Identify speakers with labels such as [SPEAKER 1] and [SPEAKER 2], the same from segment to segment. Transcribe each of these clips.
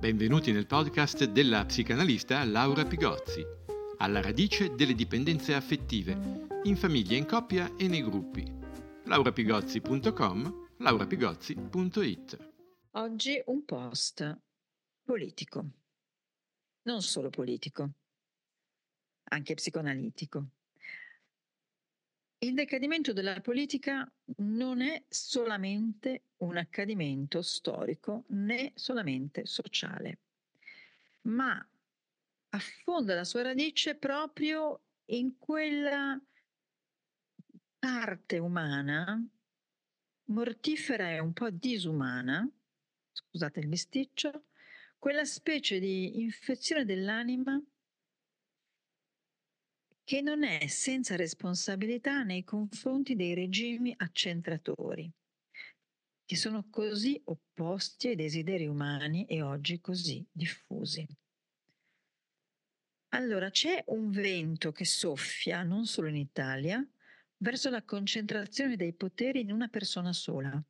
[SPEAKER 1] Benvenuti nel podcast della psicanalista Laura Pigozzi, alla radice delle dipendenze affettive, in famiglia, in coppia e nei gruppi. laurapigozzi.com, laurapigozzi.it.
[SPEAKER 2] Oggi un post politico, non solo politico, anche psicoanalitico. Il decadimento della politica non è solamente un accadimento storico né solamente sociale, ma affonda la sua radice proprio in quella parte umana, mortifera e un po' disumana, scusate il bisticcio, quella specie di infezione dell'anima che non è senza responsabilità nei confronti dei regimi accentratori, che sono così opposti ai desideri umani e oggi così diffusi. Allora c'è un vento che soffia, non solo in Italia, verso la concentrazione dei poteri in una persona sola,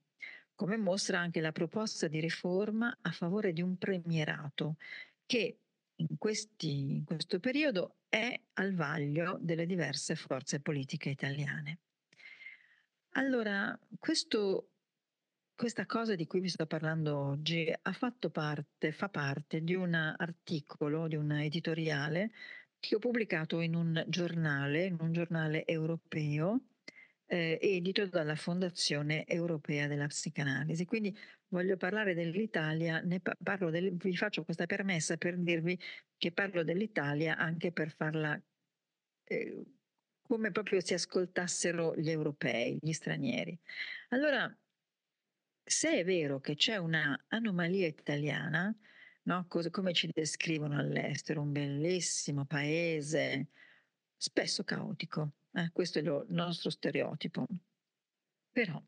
[SPEAKER 2] come mostra anche la proposta di riforma a favore di un premierato che in, questi, in questo periodo è al vaglio delle diverse forze politiche italiane. Allora, questo, questa cosa di cui vi sto parlando oggi parte, fa parte di un articolo, di un editoriale che ho pubblicato in un giornale, in un giornale europeo, eh, edito dalla Fondazione Europea della Psicanalisi. Quindi voglio parlare dell'Italia, del, vi faccio questa permessa per dirvi che parlo dell'Italia anche per farla eh, come proprio si ascoltassero gli europei, gli stranieri. Allora, se è vero che c'è una anomalia italiana, no? come ci descrivono all'estero, un bellissimo paese, spesso caotico, eh, questo è lo, il nostro stereotipo. Però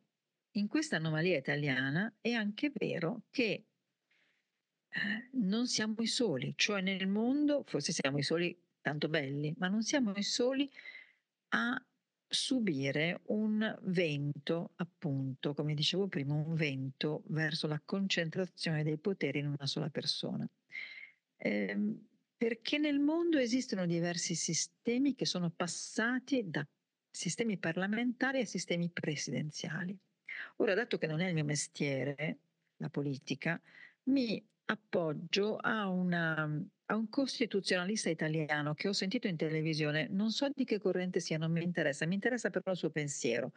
[SPEAKER 2] in questa anomalia italiana è anche vero che eh, non siamo i soli, cioè nel mondo, forse siamo i soli tanto belli, ma non siamo i soli a subire un vento, appunto, come dicevo prima, un vento verso la concentrazione dei poteri in una sola persona. Eh, perché nel mondo esistono diversi sistemi che sono passati da sistemi parlamentari a sistemi presidenziali. Ora, dato che non è il mio mestiere, la politica, mi appoggio a, una, a, un costituzionalista italiano che ho sentito in televisione, non so di che corrente sia, non mi interessa, mi interessa però il suo pensiero.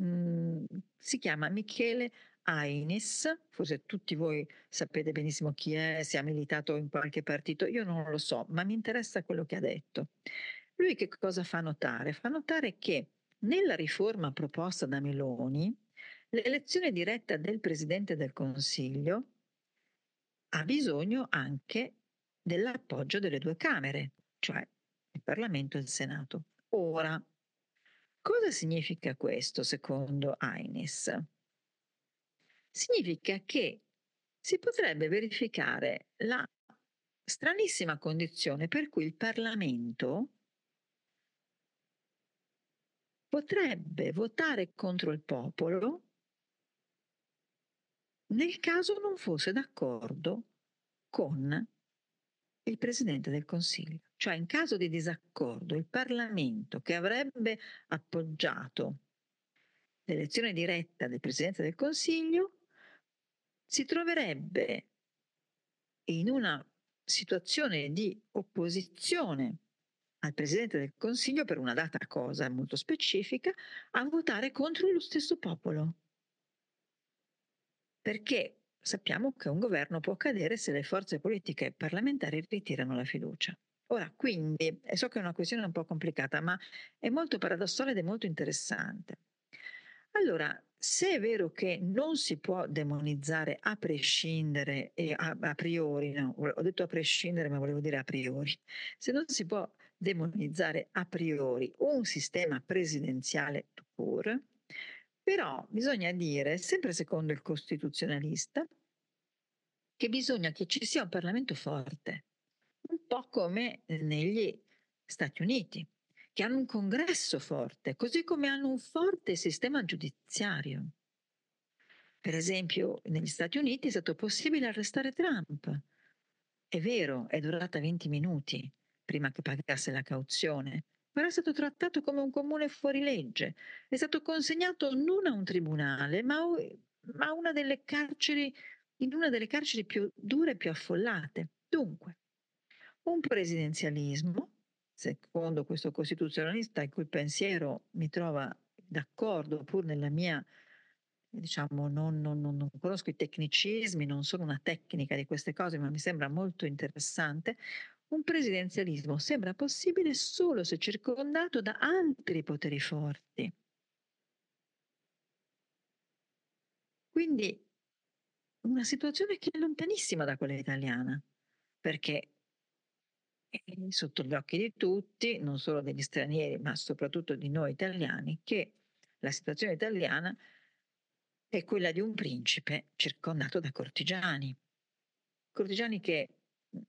[SPEAKER 2] Mm, si chiama Michele Ainis, forse tutti voi sapete benissimo chi è, se ha militato in qualche partito, io non lo so, ma mi interessa quello che ha detto. Lui che cosa fa notare? Fa notare che nella riforma proposta da Meloni, l'elezione diretta del Presidente del Consiglio ha bisogno anche dell'appoggio delle due Camere, cioè il Parlamento e il Senato. Ora, cosa significa questo secondo Ainis? Significa che si potrebbe verificare la stranissima condizione per cui il Parlamento potrebbe votare contro il popolo nel caso non fosse d'accordo con il Presidente del Consiglio. Cioè in caso di disaccordo il Parlamento che avrebbe appoggiato l'elezione diretta del Presidente del Consiglio si troverebbe in una situazione di opposizione al Presidente del Consiglio per una data cosa molto specifica a votare contro lo stesso popolo. Perché sappiamo che un governo può cadere se le forze politiche parlamentari ritirano la fiducia. Ora, quindi, so che è una questione un po' complicata, ma è molto paradossale ed è molto interessante. Allora, se è vero che non si può demonizzare a prescindere e a, a, priori, no, ho detto a prescindere ma volevo dire a priori, se non si può demonizzare a priori un sistema presidenziale pur, però bisogna dire, sempre secondo il costituzionalista, che bisogna che ci sia un Parlamento forte, un po' come negli Stati Uniti che hanno un congresso forte, così come hanno un forte sistema giudiziario. Per esempio, negli Stati Uniti è stato possibile arrestare Trump è vero, è durata 20 minuti prima che pagasse la cauzione, però è stato trattato come un comune fuorilegge. È stato consegnato non a un tribunale, ma a una delle carceri, in una delle carceri più dure e più affollate. Dunque, un presidenzialismo, secondo questo costituzionalista il cui pensiero mi trova d'accordo pur nella mia diciamo, non, non, non, non, conosco i tecnicismi, non sono una tecnica di queste cose, ma mi sembra molto interessante. Un presidenzialismo sembra possibile solo se circondato da altri poteri forti. Quindi una situazione che è lontanissima da quella italiana, perché sotto gli occhi di tutti, non solo degli stranieri, ma soprattutto di noi italiani, che la situazione italiana è quella di un principe circondato da cortigiani. Cortigiani che,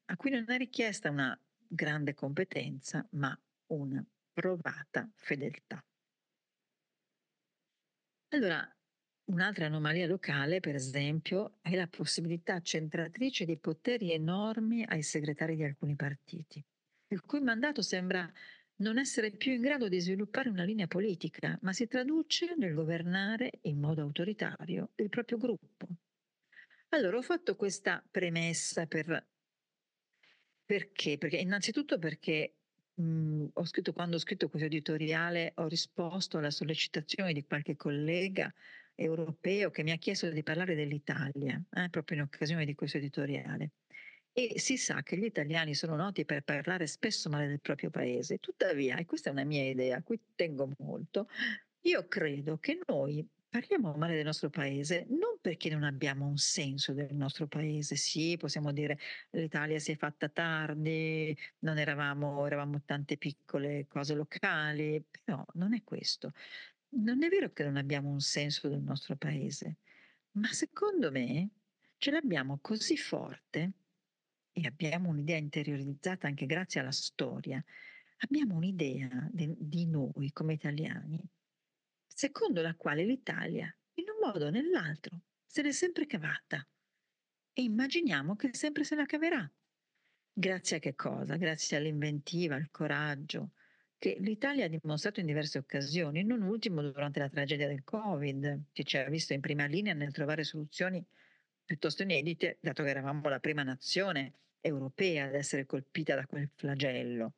[SPEAKER 2] a cui non è richiesta una grande competenza, ma una provata fedeltà. Allora, un'altra anomalia locale, per esempio, è la possibilità centratrice di poteri enormi ai segretari di alcuni partiti, il cui mandato sembra non essere più in grado di sviluppare una linea politica, ma si traduce nel governare in modo autoritario il proprio gruppo. Allora ho fatto questa premessa per, perché? Perché innanzitutto perché mh, ho scritto, quando ho scritto questo editoriale ho risposto alla sollecitazione di qualche collega europeo che mi ha chiesto di parlare dell'Italia, eh, proprio in occasione di questo editoriale e si sa che gli italiani sono noti per parlare spesso male del proprio paese. Tuttavia, e questa è una mia idea a cui tengo molto, io credo che noi parliamo male del nostro paese non perché non abbiamo un senso del nostro paese. Sì, possiamo dire l'Italia si è fatta tardi, non eravamo, eravamo tante piccole cose locali, però non è questo. Non è vero che non abbiamo un senso del nostro paese, ma secondo me ce l'abbiamo così forte e abbiamo un'idea interiorizzata anche grazie alla storia, abbiamo un'idea de, di noi come italiani, secondo la quale l'Italia, in un modo o nell'altro, se l'è sempre cavata e immaginiamo che sempre se la caverà. Grazie a che cosa? Grazie all'inventiva, al coraggio che l'Italia ha dimostrato in diverse occasioni, non ultimo durante la tragedia del Covid, che ci ha visto in prima linea nel trovare soluzioni piuttosto inedite, dato che eravamo la prima nazione europea ad essere colpita da quel flagello.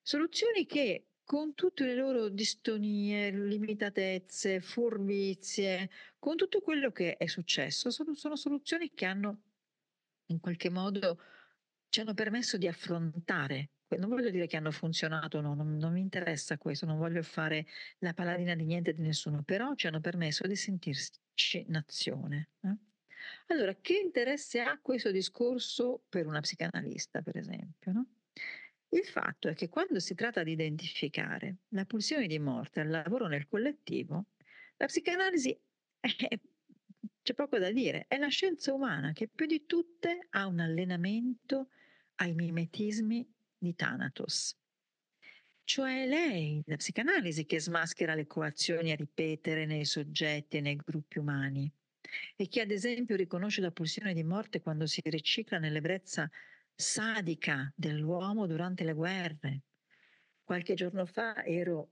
[SPEAKER 2] Soluzioni che con tutte le loro distonie, limitatezze, furbizie, con tutto quello che è successo, sono, sono soluzioni che hanno in qualche modo ci hanno permesso di affrontare non voglio dire che hanno funzionato, no, non, non, mi interessa questo, non voglio fare la paladina di niente di nessuno, però ci hanno permesso di sentirci nazione. Eh? Allora, che interesse ha questo discorso per una psicanalista, per esempio? No? Il fatto è che quando si tratta di identificare la pulsione di morte al lavoro nel collettivo, la psicanalisi è, c'è poco da dire, è la scienza umana che più di tutte ha un allenamento ai mimetismi di Thanatos. Cioè lei, la psicanalisi, che smaschera le coazioni a ripetere nei soggetti e nei gruppi umani e che ad esempio riconosce la pulsione di morte quando si ricicla nell'ebbrezza sadica dell'uomo durante le guerre. Qualche giorno fa ero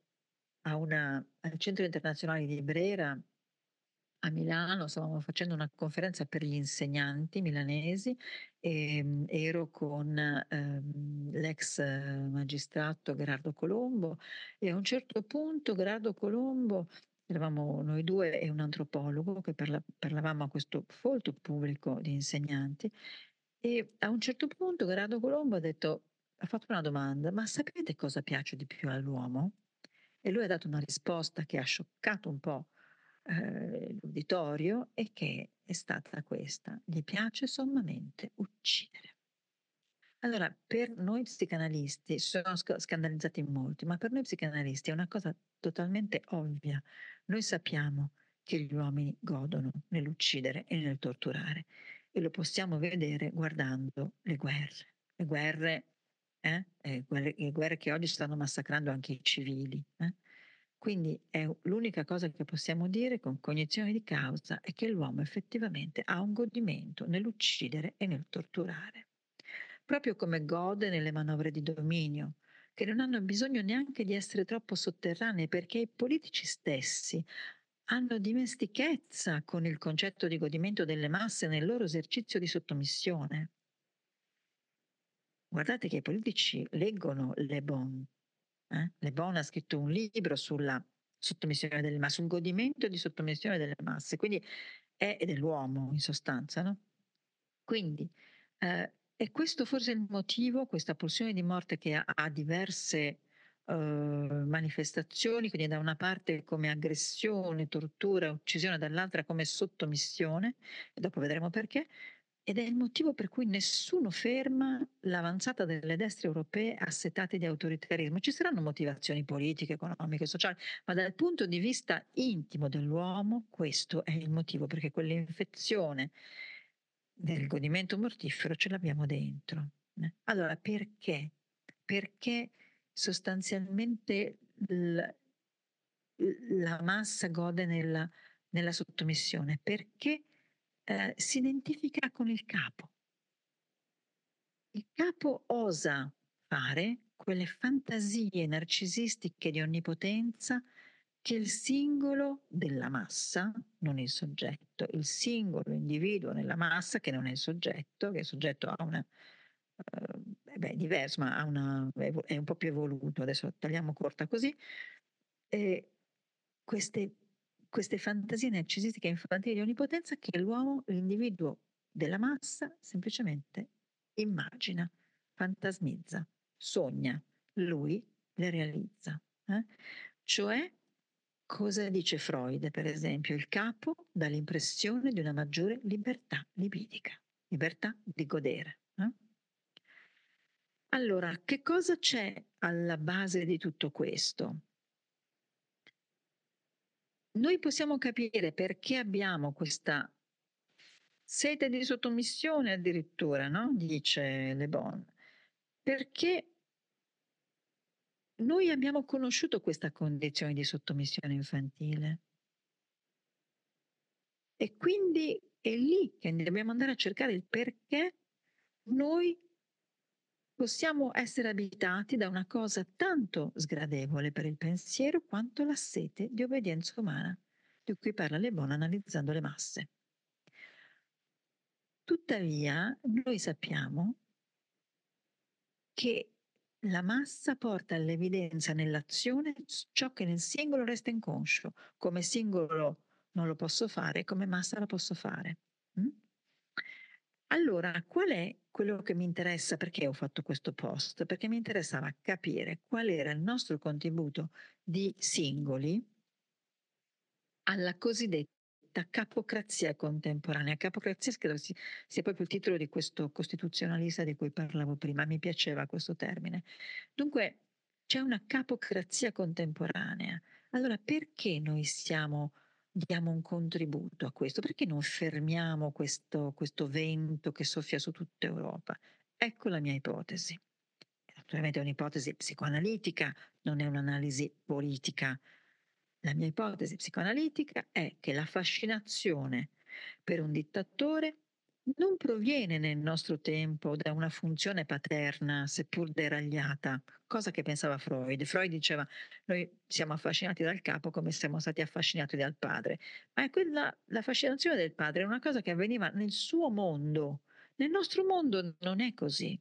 [SPEAKER 2] una, al Centro Internazionale di Brera a Milano, stavamo facendo una conferenza per gli insegnanti milanesi e ehm, ero con ehm, l'ex magistrato Gerardo Colombo e a un certo punto Gerardo Colombo Eravamo noi due e un antropologo che parla- parlavamo a questo folto pubblico di insegnanti e a un certo punto Gerardo Colombo ha detto, ha fatto una domanda, ma sapete cosa piace di più all'uomo? E lui ha dato una risposta che ha scioccato un po' eh, l'uditorio e che è stata questa, gli piace sommamente uccidere. Allora, per noi psicanalisti, sono scandalizzati in molti, ma per noi psicanalisti è una cosa totalmente ovvia. Noi sappiamo che gli uomini godono nell'uccidere e nel torturare e lo possiamo vedere guardando le guerre. Le guerre, eh? le guerre, le guerre che oggi stanno massacrando anche i civili. Eh? Quindi l'unica cosa che possiamo dire con cognizione di causa è che l'uomo effettivamente ha un godimento nell'uccidere e nel torturare. proprio come gode nelle manovre di dominio, che non hanno bisogno neanche di essere troppo sotterranee perché i politici stessi hanno dimestichezza con il concetto di godimento delle masse nel loro esercizio di sottomissione. Guardate che i politici leggono Le Bon. Eh? Le Bon ha scritto un libro sulla sottomissione delle masse, sul godimento di sottomissione delle masse, quindi è dell'uomo in sostanza. No? Quindi eh, è questo forse il motivo, questa pulsione di morte che ha, ha diverse uh, manifestazioni, quindi da una parte come aggressione, tortura, uccisione, dall'altra come sottomissione, e dopo vedremo perché, ed è il motivo per cui nessuno ferma l'avanzata delle destre europee assetate di autoritarismo. Ci saranno motivazioni politiche, economiche, sociali, ma dal punto di vista intimo dell'uomo questo è il motivo, perché quell'infezione del godimento mortifero ce l'abbiamo dentro. Eh. Allora, perché? Perché sostanzialmente la massa gode nella, nella sottomissione? Perché eh, si identifica con il capo. Il capo osa fare quelle fantasie narcisistiche di onnipotenza che il singolo della massa, non il soggetto, il singolo individuo nella massa che non è il soggetto, che il soggetto ha una, eh, beh, diverso, ma ha una, è un po' più evoluto, adesso tagliamo corta così, e queste queste fantasie narcisistiche infantili di onnipotenza che l'uomo, l'individuo della massa, semplicemente immagina, fantasmizza, sogna, lui le realizza. Eh? Cioè, cosa dice Freud, per esempio? Il capo dà l'impressione di una maggiore libertà libidica, libertà di godere. Eh? Allora, che cosa c'è alla base di tutto questo? Noi possiamo capire perché abbiamo questa sete di sottomissione addirittura, no? dice Le Bon, perché noi abbiamo conosciuto questa condizione di sottomissione infantile. E quindi è lì che dobbiamo andare a cercare il perché noi possiamo essere abitati da una cosa tanto sgradevole per il pensiero quanto la sete di obbedienza umana, di cui parla Le Bon analizzando le masse. Tuttavia, noi sappiamo che la massa porta all'evidenza nell'azione ciò che nel singolo resta inconscio. Come singolo non lo posso fare, come massa lo posso fare. Mm? Allora, qual è quello che mi interessa? Perché ho fatto questo post? Perché mi interessava capire qual era il nostro contributo di singoli alla cosiddetta capocrazia contemporanea. Capocrazia credo sia proprio il titolo di questo costituzionalista di cui parlavo prima, mi piaceva questo termine. Dunque, c'è una capocrazia contemporanea. Allora, perché noi siamo diamo un contributo a questo? Perché non fermiamo questo, questo vento che soffia su tutta Europa? Ecco la mia ipotesi. Naturalmente è un'ipotesi psicoanalitica, non è un'analisi politica. La mia ipotesi psicoanalitica è che la fascinazione per un dittatore non proviene nel nostro tempo da una funzione paterna, seppur deragliata, cosa che pensava Freud. Freud diceva noi siamo affascinati dal capo come siamo stati affascinati dal padre, ma quella, la fascinazione del padre è una cosa che avveniva nel suo mondo. Nel nostro mondo non è così.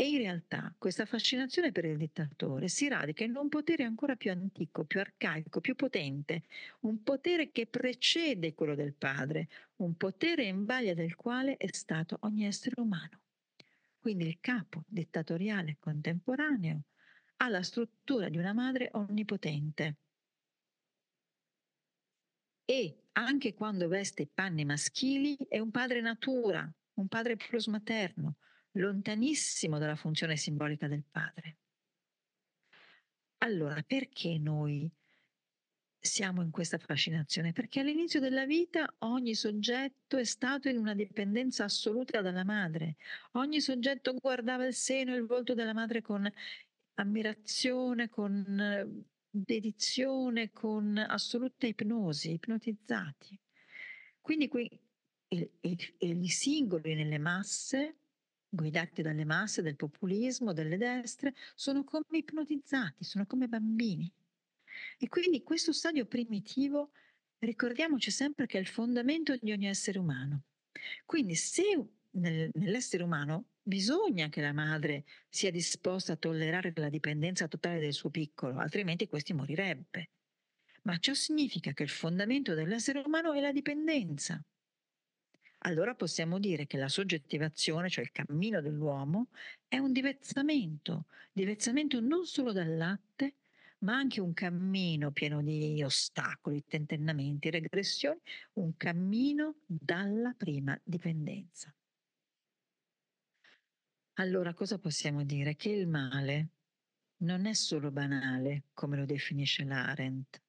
[SPEAKER 2] E in realtà questa fascinazione per il dittatore si radica in un potere ancora più antico, più arcaico, più potente, un potere che precede quello del padre, un potere in vaglia del quale è stato ogni essere umano. Quindi il capo dittatoriale contemporaneo ha la struttura di una madre onnipotente. E anche quando veste i panni maschili è un padre natura, un padre plus materno, lontanissimo dalla funzione simbolica del padre. Allora, perché noi siamo in questa fascinazione? Perché all'inizio della vita ogni soggetto è stato in una dipendenza assoluta dalla madre. Ogni soggetto guardava il seno e il volto della madre con ammirazione, con eh, dedizione, con assoluta ipnosi, ipnotizzati. Quindi qui i, i, i singoli nelle masse guidati dalle masse del populismo, delle destre, sono come ipnotizzati, sono come bambini. E quindi questo stadio primitivo, ricordiamoci sempre che è il fondamento di ogni essere umano. Quindi se nel, nell'essere umano bisogna che la madre sia disposta a tollerare la dipendenza totale del suo piccolo, altrimenti questi morirebbe. Ma ciò significa che il fondamento dell'essere umano è la dipendenza. Allora possiamo dire che la soggettivazione, cioè il cammino dell'uomo, è un divezzamento, divezzamento non solo dal latte, ma anche un cammino pieno di ostacoli, tentennamenti, regressioni, un cammino dalla prima dipendenza. Allora cosa possiamo dire? Che il male non è solo banale, come lo definisce l'Arendt,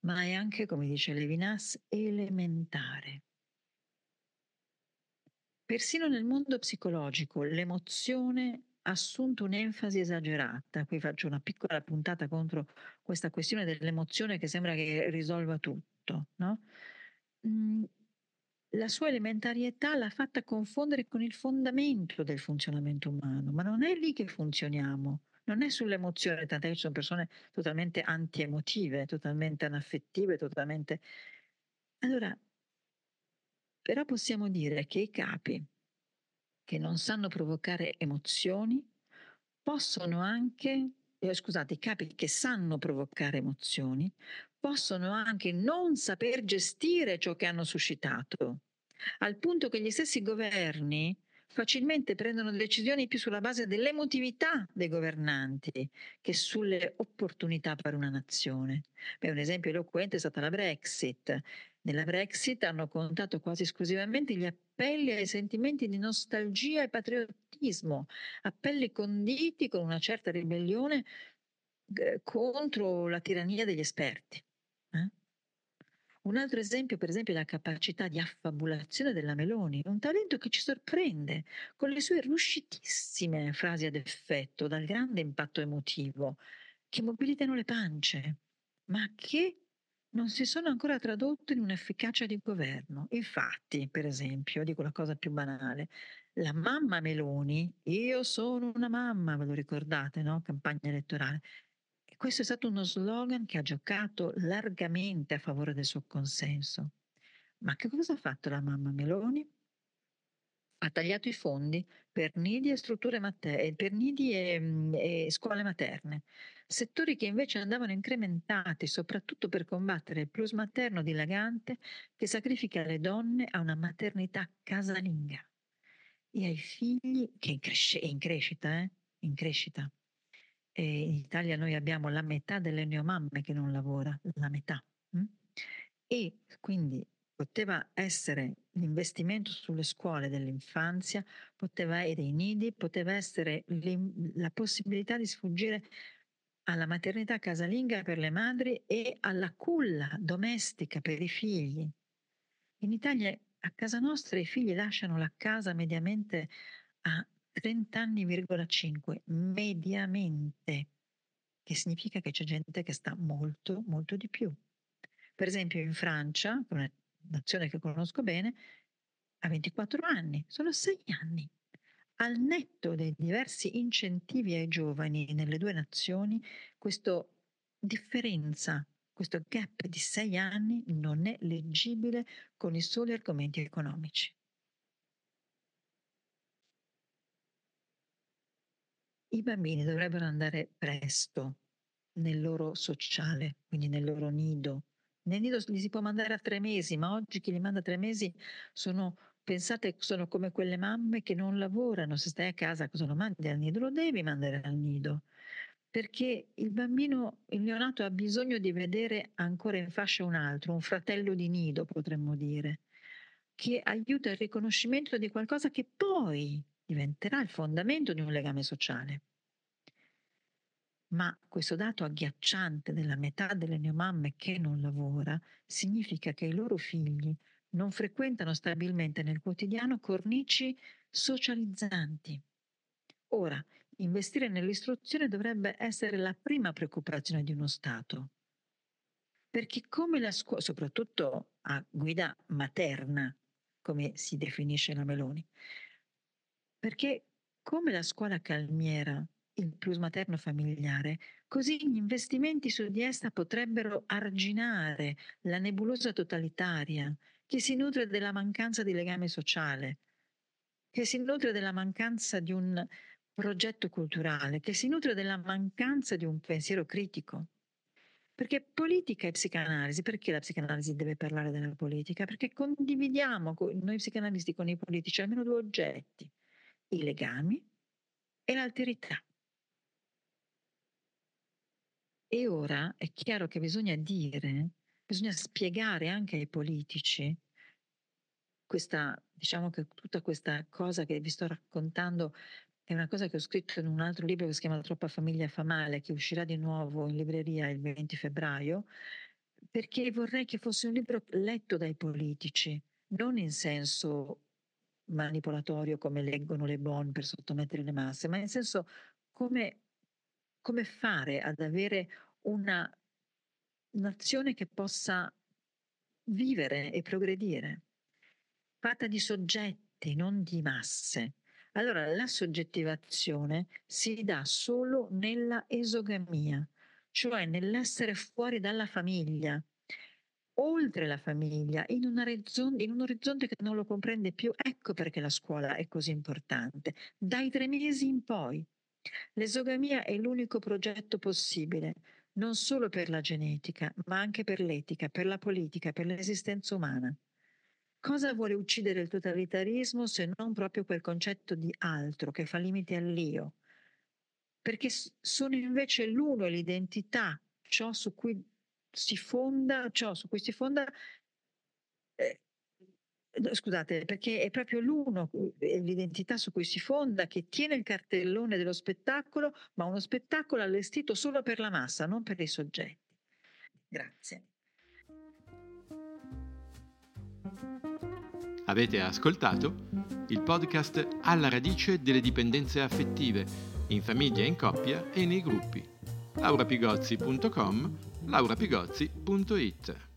[SPEAKER 2] ma è anche, come dice Levinas, elementare. Persino nel mondo psicologico l'emozione ha assunto un'enfasi esagerata. Qui faccio una piccola puntata contro questa questione dell'emozione che sembra che risolva tutto. No? Mm, la sua elementarietà l'ha fatta confondere con il fondamento del funzionamento umano, ma non è lì che funzioniamo, non è sull'emozione, tant'è che ci sono persone totalmente antiemotive, totalmente anaffettive, totalmente... Allora, però possiamo dire che i capi che non sanno provocare emozioni possono anche, eh, scusate, i capi che sanno provocare emozioni possono anche non saper gestire ciò che hanno suscitato, al punto che gli stessi governi facilmente prendono decisioni più sulla base dell'emotività dei governanti che sulle opportunità per una nazione. Beh, un esempio eloquente è stata la Brexit. Nella Brexit hanno contato quasi esclusivamente gli appelli ai sentimenti di nostalgia e patriottismo, appelli conditi con una certa ribellione contro la tirannia degli esperti. Eh? Un altro esempio, per esempio, è la capacità di affabulazione della Meloni, un talento che ci sorprende con le sue riuscitissime frasi ad effetto, dal grande impatto emotivo, che mobilitano le pance, ma che non si sono ancora tradotte in un'efficacia di governo. Infatti, per esempio, dico la cosa più banale, la mamma Meloni, io sono una mamma, ve lo ricordate, no? Campagna elettorale. E questo è stato uno slogan che ha giocato largamente a favore del suo consenso. Ma che cosa ha fatto la mamma Meloni? Ha tagliato i fondi per nidi e strutture materne, per nidi e, mm, e scuole materne settori che invece andavano incrementati soprattutto per combattere il plus materno dilagante che sacrifica le donne a una maternità casalinga e ai figli, che cresce, in crescita, eh? in crescita. E in Italia noi abbiamo la metà delle neomamme che non lavora, la metà. Hm? E quindi poteva essere l'investimento sulle scuole dell'infanzia, poteva, e dei nidi, poteva essere la possibilità di sfuggire alla maternità casalinga per le madri e alla culla domestica per i figli. In Italia a casa nostra i figli lasciano la casa mediamente a 30 anni,5, mediamente, che significa che c'è gente che sta molto, molto di più. Per esempio in Francia, una nazione che conosco bene, a 24 anni, sono 6 anni al netto dei diversi incentivi ai giovani nelle due nazioni, questa differenza, questo gap di sei anni non è leggibile con i soli argomenti economici. I bambini dovrebbero andare presto nel loro sociale, quindi nel loro nido. Nel nido li si può mandare a tre mesi, ma oggi chi li manda a tre mesi sono Pensate sono come quelle mamme che non lavorano, se stai a casa cosa lo mandi al nido? Lo devi mandare al nido, perché il bambino, il neonato ha bisogno di vedere ancora in fascia un altro, un fratello di nido potremmo dire, che aiuta il riconoscimento di qualcosa che poi diventerà il fondamento di un legame sociale. Ma questo dato agghiacciante della metà delle neomamme che non lavora significa che i loro figli non frequentano stabilmente nel quotidiano cornici socializzanti. Ora, investire nell'istruzione dovrebbe essere la prima preoccupazione di uno Stato, perché come la scuola, soprattutto a guida materna, come si definisce la Meloni, Perché come la scuola calmiera il plus materno familiare, così gli investimenti su di essa potrebbero arginare la nebulosa totalitaria che si nutre della mancanza di legame sociale, che si nutre della mancanza di un progetto culturale, che si nutre della mancanza di un pensiero critico. Perché politica e psicanalisi, perché la psicanalisi deve parlare della politica? Perché condividiamo noi psicanalisti con i politici almeno due oggetti, i legami e l'alterità. E ora è chiaro che bisogna dire, bisogna spiegare anche ai politici questa, diciamo che tutta questa cosa che vi sto raccontando è una cosa che ho scritto in un altro libro che si chiama Troppa famiglia fa male, che uscirà di nuovo in libreria il 20 febbraio, perché vorrei che fosse un libro letto dai politici, non in senso manipolatorio come leggono le bon per sottomettere le masse, ma in senso come, come fare ad avere una nazione che possa vivere e progredire, fatta di soggetti, non di masse. Allora la soggettivazione si dà solo nella esogamia, cioè nell'essere fuori dalla famiglia, oltre la famiglia, in, in, un orizzonte che non lo comprende più. Ecco perché la scuola è così importante. Dai tre mesi in poi. L'esogamia è l'unico progetto possibile, non solo per la genetica, ma anche per l'etica, per la politica, per l'esistenza umana. Cosa vuole uccidere il totalitarismo se non proprio quel concetto di altro che fa limite all'io? Perché sono invece l'uno e l'identità, ciò su cui si fonda, ciò su cui si fonda eh, Scusate, perché è proprio l'uno, l'identità su cui si fonda, che tiene il cartellone dello spettacolo, ma uno spettacolo allestito solo per la massa, non per i soggetti. Grazie.
[SPEAKER 1] Avete ascoltato il podcast Alla radice delle dipendenze affettive, in famiglia, in coppia e nei gruppi. laurapigozzi.com, laurapigozzi.it